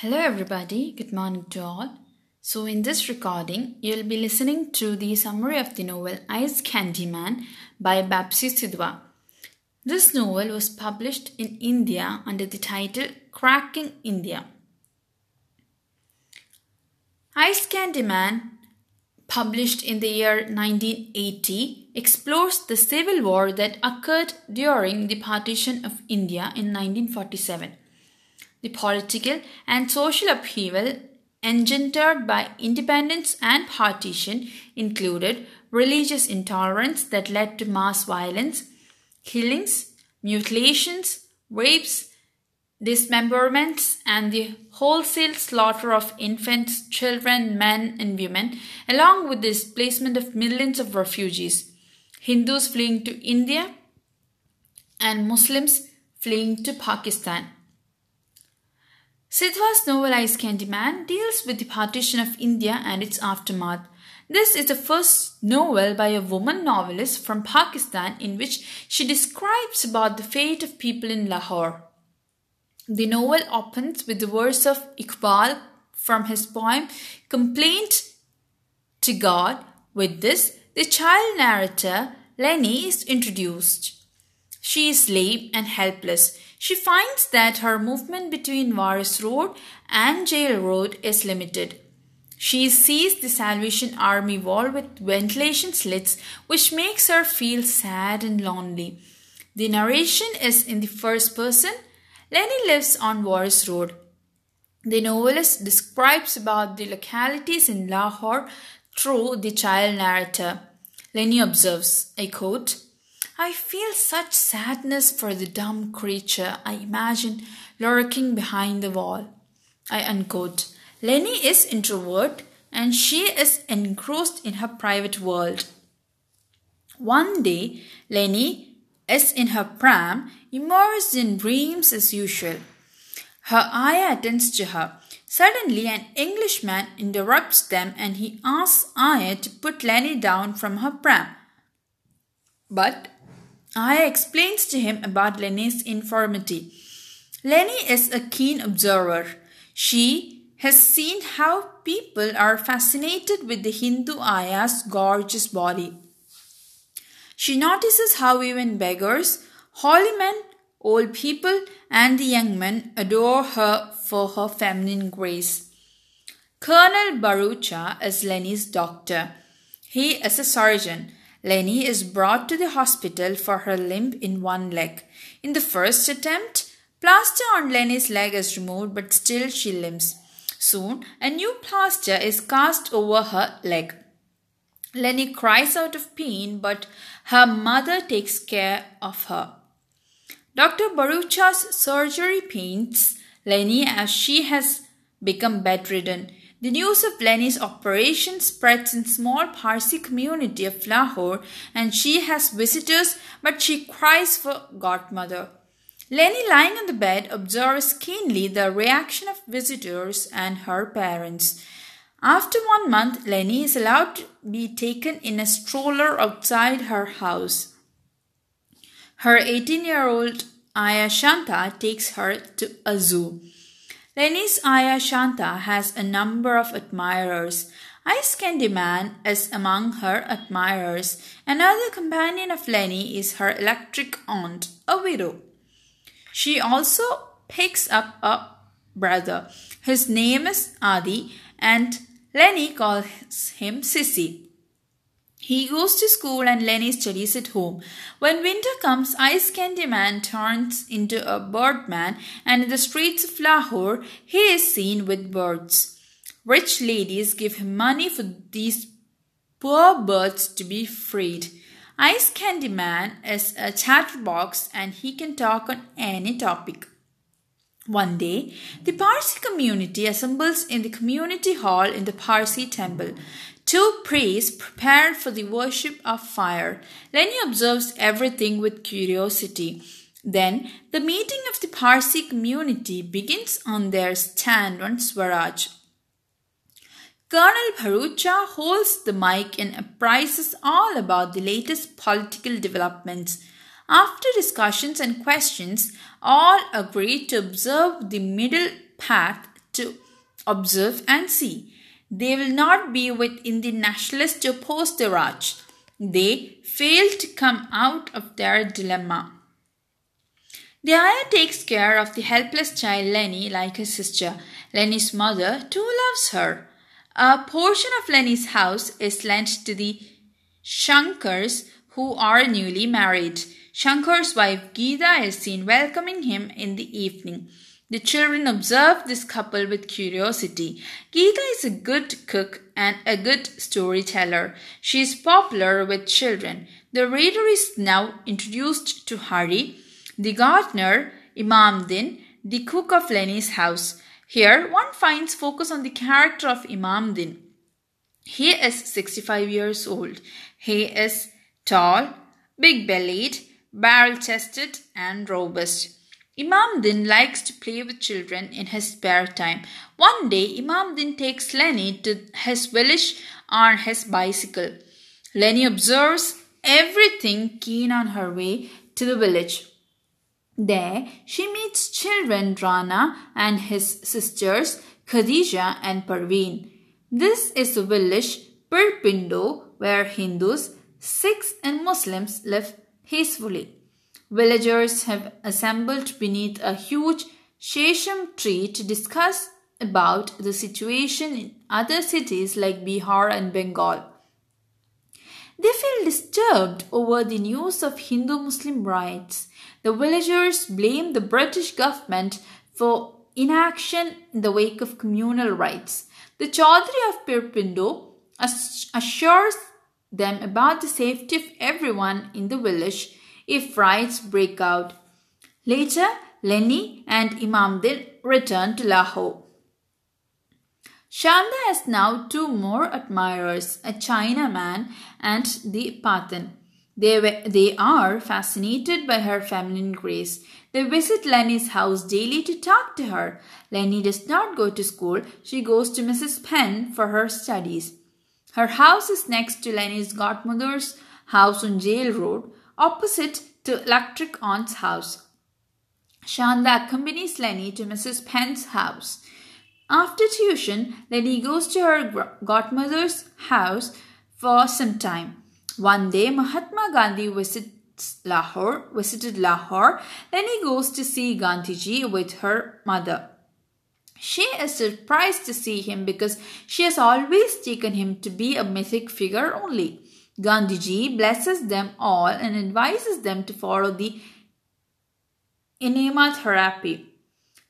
Hello, everybody. Good morning to all. So, in this recording, you'll be listening to the summary of the novel Ice Candy Man by Bapsi Sidhwa. This novel was published in India under the title Cracking India. Ice Candy Man, published in the year 1980, explores the civil war that occurred during the partition of India in 1947. The political and social upheaval engendered by independence and partition included religious intolerance that led to mass violence, killings, mutilations, rapes, dismemberments, and the wholesale slaughter of infants, children, men, and women, along with the displacement of millions of refugees, Hindus fleeing to India, and Muslims fleeing to Pakistan. Sidhwa's novel Ice Candy Man deals with the partition of India and its aftermath. This is the first novel by a woman novelist from Pakistan in which she describes about the fate of people in Lahore. The novel opens with the verse of Iqbal from his poem Complaint to God. With this, the child narrator Lenny is introduced. She is lame and helpless. She finds that her movement between Waris Road and Jail Road is limited. She sees the Salvation Army wall with ventilation slits, which makes her feel sad and lonely. The narration is in the first person. Lenny lives on Waris Road. The novelist describes about the localities in Lahore through the child narrator. Lenny observes, I quote, I feel such sadness for the dumb creature I imagine lurking behind the wall. I unquote. Lenny is introvert and she is engrossed in her private world. One day, Lenny is in her pram, immersed in dreams as usual. Her Aya attends to her. Suddenly, an Englishman interrupts them and he asks Aya to put Lenny down from her pram. But Aya explains to him about Lenny's infirmity. Lenny is a keen observer. She has seen how people are fascinated with the Hindu Aya's gorgeous body. She notices how even beggars, holy men, old people, and the young men adore her for her feminine grace. Colonel Bharucha is Lenny's doctor. He is a surgeon Lenny is brought to the hospital for her limp in one leg. In the first attempt, plaster on Lenny's leg is removed, but still she limps. Soon, a new plaster is cast over her leg. Lenny cries out of pain, but her mother takes care of her. Dr. Bharucha's surgery pains Lenny as she has become bedridden. The news of Lenny's operation spreads in small Parsi community of Lahore and she has visitors but she cries for godmother. Lenny lying on the bed observes keenly the reaction of visitors and her parents. After one month, Lenny is allowed to be taken in a stroller outside her house. Her 18 year old Aya Shanta takes her to a zoo. Lenny's Aya Shanta has a number of admirers. Ice Candy Man is among her admirers. Another companion of Lenny is her electric aunt, a widow. She also picks up a brother. His name is Adi, and Lenny calls him Sissy. He goes to school and Lenny studies at home. When winter comes, Ice Candy Man turns into a birdman and in the streets of Lahore, he is seen with birds. Rich ladies give him money for these poor birds to be freed. Ice Candy Man is a chatterbox and he can talk on any topic. One day, the Parsi community assembles in the community hall in the Parsi temple. Two priests prepared for the worship of fire. Lenny observes everything with curiosity. Then, the meeting of the Parsi community begins on their stand on Swaraj. Colonel Bharucha holds the mic and apprises all about the latest political developments. After discussions and questions, all agree to observe the middle path to observe and see. They will not be within the nationalists to oppose the Raj. They fail to come out of their dilemma. The ayah takes care of the helpless child Lenny like a sister. Lenny's mother too loves her. A portion of Lenny's house is lent to the Shankars who are newly married. Shankar's wife Geeta is seen welcoming him in the evening. The children observe this couple with curiosity. Geeta is a good cook and a good storyteller. She is popular with children. The reader is now introduced to Hari, the gardener, Imam Din, the cook of Lenny's house. Here one finds focus on the character of Imam Din. He is 65 years old. He is tall, big bellied, barrel chested, and robust. Imamdin likes to play with children in his spare time. One day, Imamdin takes Lenny to his village on his bicycle. Lenny observes everything keen on her way to the village. There, she meets children Rana and his sisters Khadija and Parveen. This is the village Pirpindo where Hindus, Sikhs and Muslims live peacefully. Villagers have assembled beneath a huge shesham tree to discuss about the situation in other cities like Bihar and Bengal. They feel disturbed over the news of Hindu Muslim riots. The villagers blame the British government for inaction in the wake of communal rights. The Chaudhry of Pirpindo assures them about the safety of everyone in the village if riots break out. Later, Lenny and Imamdin return to Lahore. Shanta has now two more admirers, a Chinaman and the Pathan. They, were, they are fascinated by her feminine grace. They visit Lenny's house daily to talk to her. Lenny does not go to school. She goes to Mrs. Penn for her studies. Her house is next to Lenny's godmother's house on Jail Road, opposite to Electric Aunt's house. Shanta accompanies Lenny to Mrs. Penn's house. After tuition, Lenny goes to her godmother's house for some time. One day, Mahatma Gandhi visits Lahore, visited Lahore. Lenny goes to see Gandhiji with her mother. She is surprised to see him because she has always taken him to be a mythic figure only. Gandhiji blesses them all and advises them to follow the enema therapy.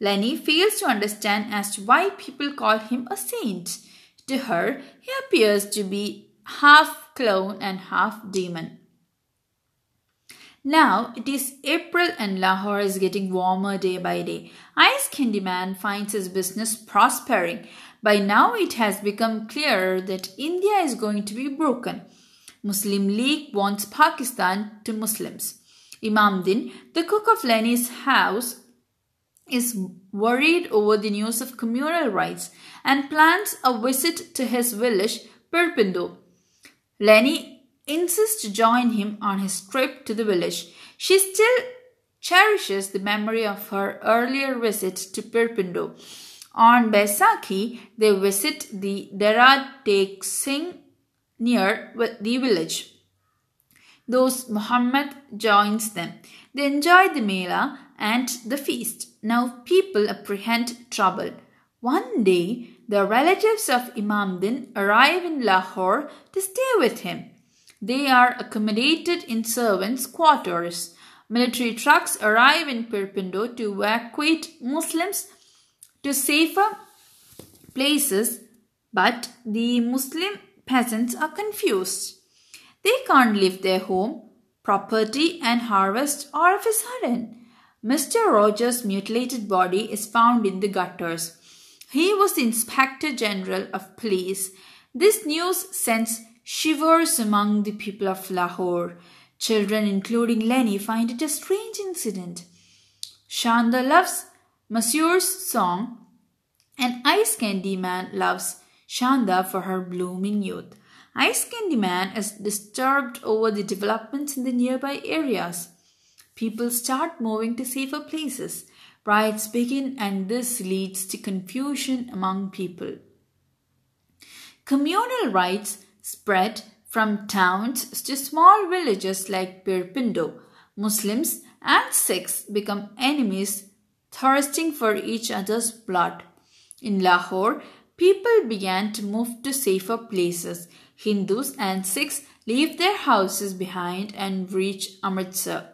Lenny fails to understand as to why people call him a saint. To her, he appears to be half clown and half demon. Now it is April and Lahore is getting warmer day by day. Ice Candy Man finds his business prospering. By now it has become clear that India is going to be broken. Muslim League wants Pakistan to Muslims. Imam Din, the cook of Lenny's house, is worried over the news of communal rights and plans a visit to his village, Pirpindo. Lenny insists to join him on his trip to the village. She still cherishes the memory of her earlier visit to Pirpindo. On Baisakhi, they visit the Dera Tek Singh near the village. Those Muhammad joins them. They enjoy the Mela and the feast. Now people apprehend trouble. One day, the relatives of Imam Din arrive in Lahore to stay with him. They are accommodated in servants' quarters. Military trucks arrive in Pirpindo to evacuate Muslims to safer places, but the Muslim peasants are confused. They can't leave their home, property, and harvest all of a sudden. Mr. Rogers' mutilated body is found in the gutters. He was the Inspector General of Police. This news sends shivers among the people of Lahore. Children, including Lenny, find it a strange incident. Shanta loves Masseur's song, and Ice Candy Man loves Shanta for her blooming youth. Ice Candy Man is disturbed over the developments in the nearby areas. People start moving to safer places. Riots begin, and this leads to confusion among people. Communal riots spread from towns to small villages like Pirpindo. Muslims and Sikhs become enemies, thirsting for each other's blood. In Lahore, people began to move to safer places. Hindus and Sikhs leave their houses behind and reach Amritsar.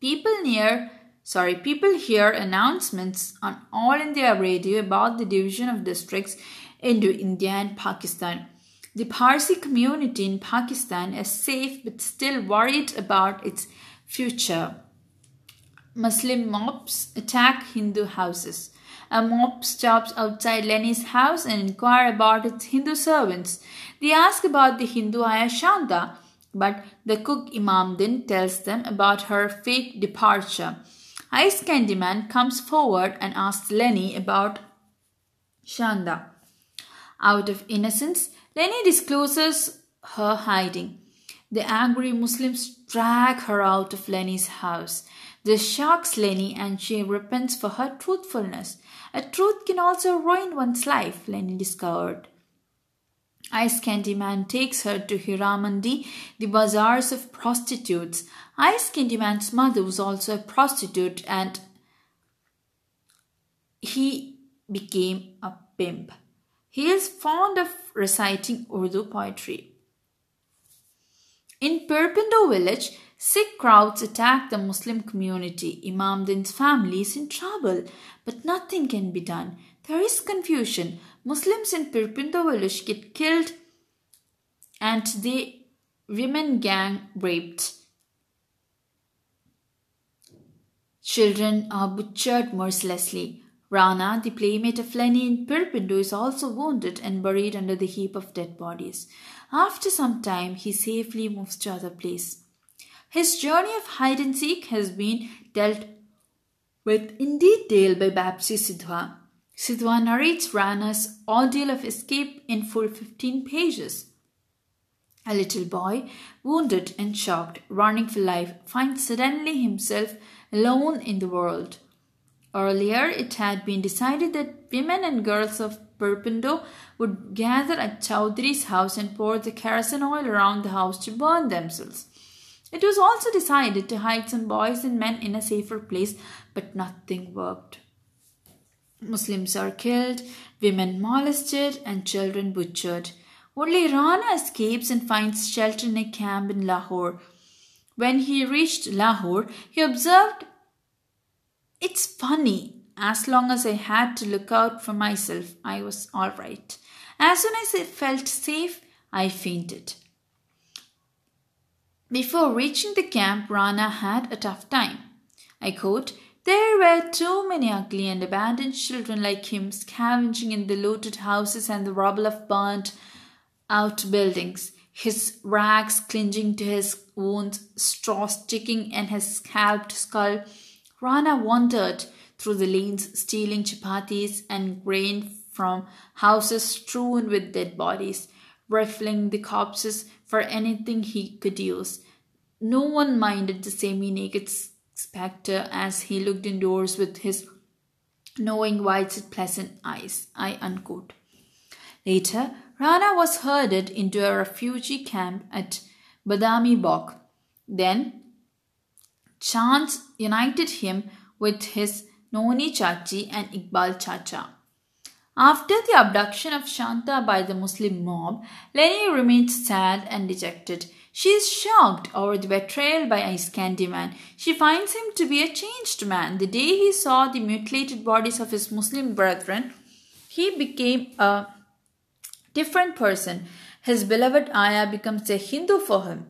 People near sorry, people hear announcements on all India radio about the division of districts into India and Pakistan. The Parsi community in Pakistan is safe but still worried about its future. Muslim mobs attack Hindu houses. A mob stops outside Lenny's house and inquire about its Hindu servants. They ask about the Hindu Aya Shanta, but the cook Imamdin tells them about her fake departure. Ice Candy Man comes forward and asks Lenny about Shanta. Out of innocence, Lenny discloses her hiding. The angry Muslims drag her out of Lenny's house. This shocks Lenny and she repents for her truthfulness. A truth can also ruin one's life, Lenny discovered. Ice Candy Man takes her to Hiramandi, the bazaars of prostitutes. Ice Candy Man's mother was also a prostitute and he became a pimp. He is fond of reciting Urdu poetry. In Pirpindo village, Sikh crowds attack the Muslim community. Imam Din's family is in trouble, but nothing can be done. There is confusion. Muslims in Pirpindo village get killed and the women gang raped. Children are butchered mercilessly. Rana, the playmate of Lenny in Pirpindo, is also wounded and buried under the heap of dead bodies. After some time, he safely moves to other place. His journey of hide and seek has been dealt with in detail by Bapsi Sidhwa. Sidhwa narrates Rana's ordeal of escape in full 15 pages. A little boy, wounded and shocked, running for life, finds suddenly himself alone in the world. Earlier, it had been decided that women and girls of Pirpindo would gather at Chowdhury's house and pour the kerosene oil around the house to burn themselves. It was also decided to hide some boys and men in a safer place, but nothing worked. Muslims are killed, women molested, and children butchered. Only Rana escapes and finds shelter in a camp in Lahore. When he reached Lahore, he observed it's funny. As long as I had to look out for myself, I was all right. As soon as I felt safe, I fainted. Before reaching the camp, Rana had a tough time. I quote, There were too many ugly and abandoned children like him scavenging in the looted houses and the rubble of burnt out buildings, his rags clinging to his wounds, straw sticking in his scalped skull Rana wandered through the lanes stealing chapatis and grain from houses strewn with dead bodies, rifling the corpses for anything he could use. No one minded the semi naked spectre as he looked indoors with his knowing white pleasant eyes. I unquote. Later, Rana was herded into a refugee camp at Badami Bagh. Then Chance united him with his Noni Chachi and Iqbal Chacha. After the abduction of Shanta by the Muslim mob, Lenny remains sad and dejected. She is shocked over the betrayal by Ice Candy Man. She finds him to be a changed man. The day he saw the mutilated bodies of his Muslim brethren, he became a different person. His beloved Aya becomes a Hindu for him.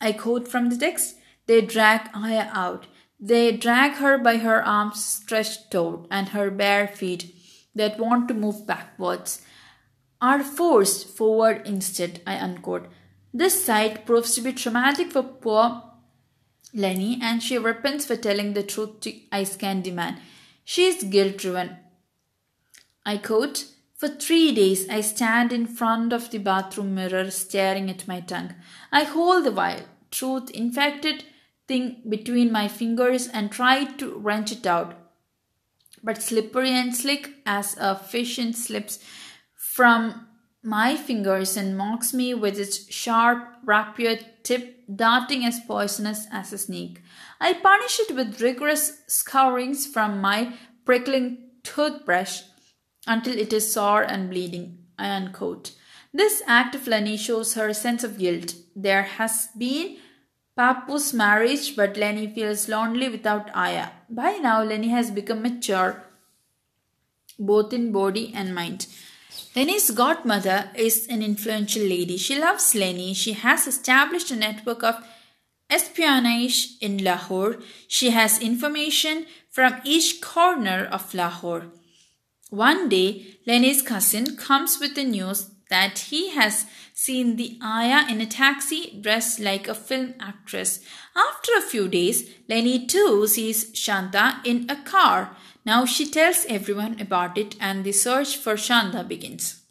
I quote from the text They drag Aya out. They drag her by her arms stretched out and her bare feet that want to move backwards are forced forward instead. I unquote. This sight proves to be traumatic for poor Lenny and she repents for telling the truth to Ice Candy Man. She is guilt driven. I quote for three days, I stand in front of the bathroom mirror staring at my tongue. I hold the while, truth infected thing between my fingers and tried to wrench it out. But slippery and slick as a fish slips from my fingers and mocks me with its sharp rapier tip darting as poisonous as a snake. I punish it with rigorous scourings from my prickling toothbrush until it is sore and bleeding. I unquote. This act of Lenny shows her sense of guilt. There has been Papu's marriage, but Lenny feels lonely without Aya. By now, Lenny has become mature, both in body and mind. Lenny's godmother is an influential lady. She loves Lenny. She has established a network of espionage in Lahore. She has information from each corner of Lahore. One day, Lenny's cousin comes with the news that he has seen the Aya in a taxi dressed like a film actress. After a few days, Lenny too sees Shanta in a car. Now she tells everyone about it and the search for Shanta begins.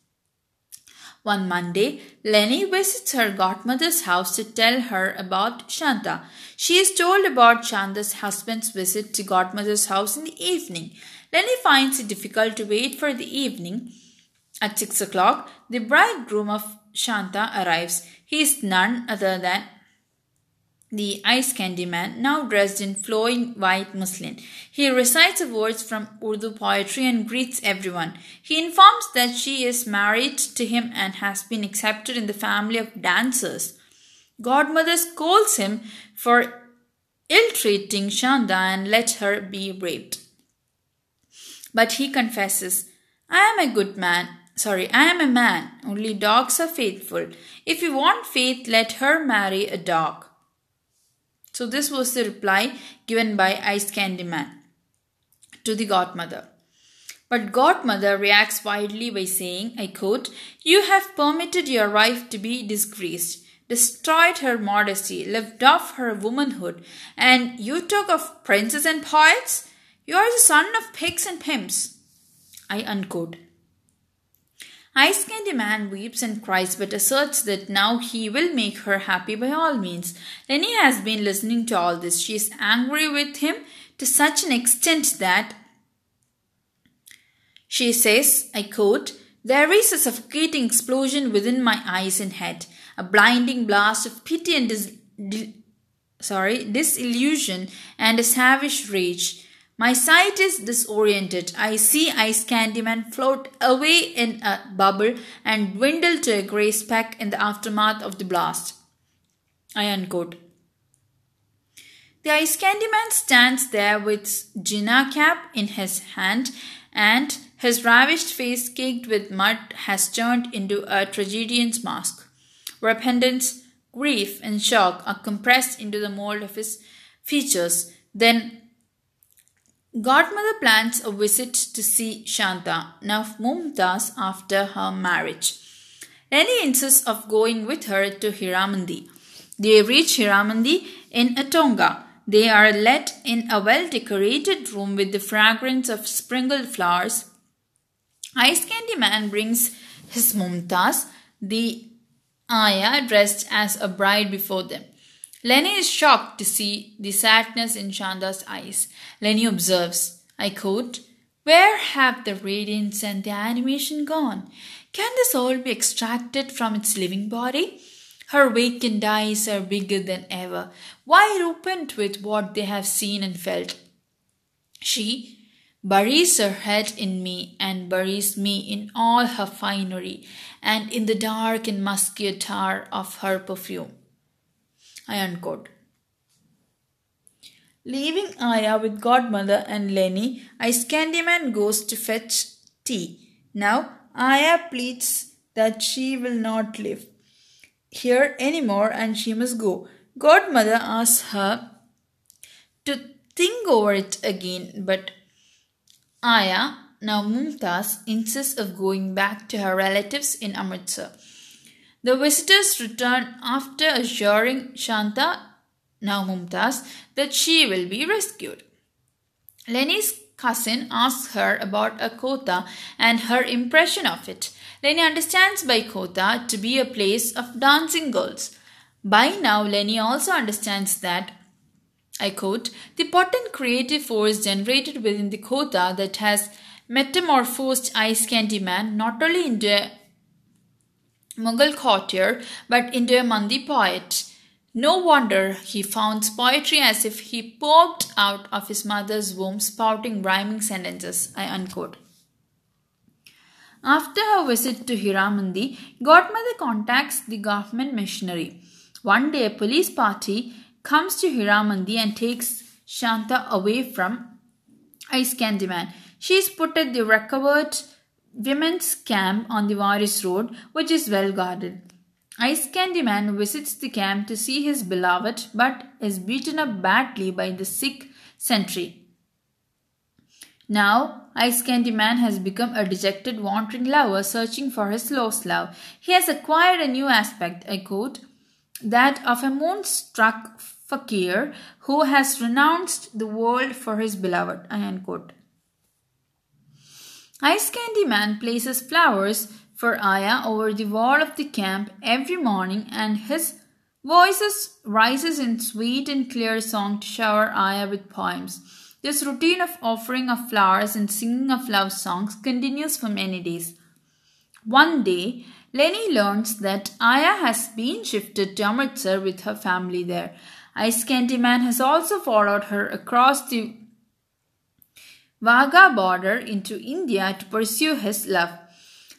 One Monday, Lenny visits her godmother's house to tell her about Shanta. She is told about Shanta's husband's visit to godmother's house in the evening. Lenny finds it difficult to wait for the evening. At six o'clock, the bridegroom of Shanta arrives. He is none other than the ice candy man, now dressed in flowing white muslin. He recites words from Urdu poetry and greets everyone. He informs that she is married to him and has been accepted in the family of dancers. Godmother scolds him for ill treating Shanta and let her be raped. But he confesses, I am a good man. Sorry, I am a man. Only dogs are faithful. If you want faith, let her marry a dog. So this was the reply given by Ice Candy Man to the godmother. But godmother reacts wildly by saying, I quote, You have permitted your wife to be disgraced, destroyed her modesty, lived off her womanhood, and you talk of princes and poets? You are the son of pigs and pimps. I unquote. Ice Candy Man weeps and cries but asserts that now he will make her happy by all means. Lenny has been listening to all this. She is angry with him to such an extent that she says, I quote, There is a suffocating explosion within my eyes and head, a blinding blast of pity and dis- di- sorry, disillusion and a savage rage. My sight is disoriented. I see Ice Candyman float away in a bubble and dwindle to a grey speck in the aftermath of the blast. I unquote. The Ice Candyman stands there with Jinnah cap in his hand and his ravished face caked with mud has turned into a tragedian's mask. Repentance, grief, and shock are compressed into the mold of his features. Then Godmother plans a visit to see Shanta, now Mumtaz, after her marriage. Lenny insists of going with her to Hiramandi. They reach Hiramandi in a tonga. They are let in a well decorated room with the fragrance of sprinkled flowers. Ice Candy Man brings his Mumtaz, the Aya, dressed as a bride before them. Lenny is shocked to see the sadness in Shanta's eyes. Lenny observes, I quote, Where have the radiance and the animation gone? Can this all be extracted from its living body? Her vacant eyes are bigger than ever, wide opened with what they have seen and felt. She buries her head in me and buries me in all her finery and in the dark and musky attar of her perfume. I unquote. Leaving Aya with godmother and Lenny, Ice Candyman goes to fetch tea. Now, Aya pleads that she will not live here anymore and she must go. Godmother asks her to think over it again, but Aya, now Mumtaz, insists of going back to her relatives in Amritsar. The visitors return after assuring Shanta, now Mumtaz, that she will be rescued. Lenny's cousin asks her about a kotha and her impression of it. Lenny understands by kotha to be a place of dancing girls. By now, Lenny also understands that I quote, the potent creative force generated within the kotha that has metamorphosed Ice Candy Man not only into a Mughal courtier but into a Mandi poet. No wonder he founds poetry as if he popped out of his mother's womb spouting rhyming sentences. I unquote. After her visit to Hiramandi, Godmother contacts the government missionary. One day, a police party comes to Hiramandi and takes Shanta away from Ice Candy Man. She is put at the recovered women's camp on the Waris Road, which is well guarded. Ice Candy Man visits the camp to see his beloved but is beaten up badly by the sick sentry. Now, Ice Candy Man has become a dejected, wandering lover searching for his lost love. He has acquired a new aspect, I quote, that of a moonstruck fakir who has renounced the world for his beloved, I unquote. Ice Candy Man places flowers for Aya over the wall of the camp every morning and his voice rises in sweet and clear song to shower Aya with poems. This routine of offering of flowers and singing of love songs continues for many days. One day, Lenny learns that Aya has been shifted to Amritsar with her family there. Ice Candy Man has also followed her across the Wagah border into India to pursue his love.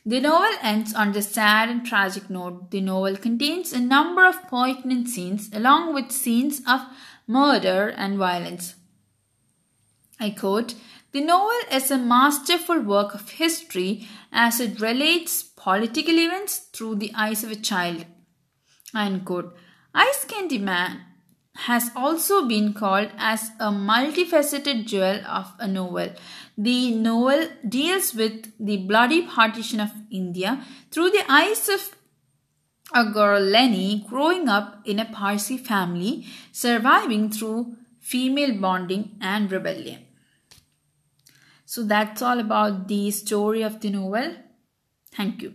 The novel ends on the sad and tragic note. The novel contains a number of poignant scenes along with scenes of murder and violence. I quote, the novel is a masterful work of history as it relates political events through the eyes of a child. I unquote. Ice Candy Man has also been called as a multifaceted jewel of a novel. The novel deals with the bloody partition of India through the eyes of a girl Lenny growing up in a Parsi family, surviving through female bonding and rebellion. So that's all about the story of the novel. Thank you.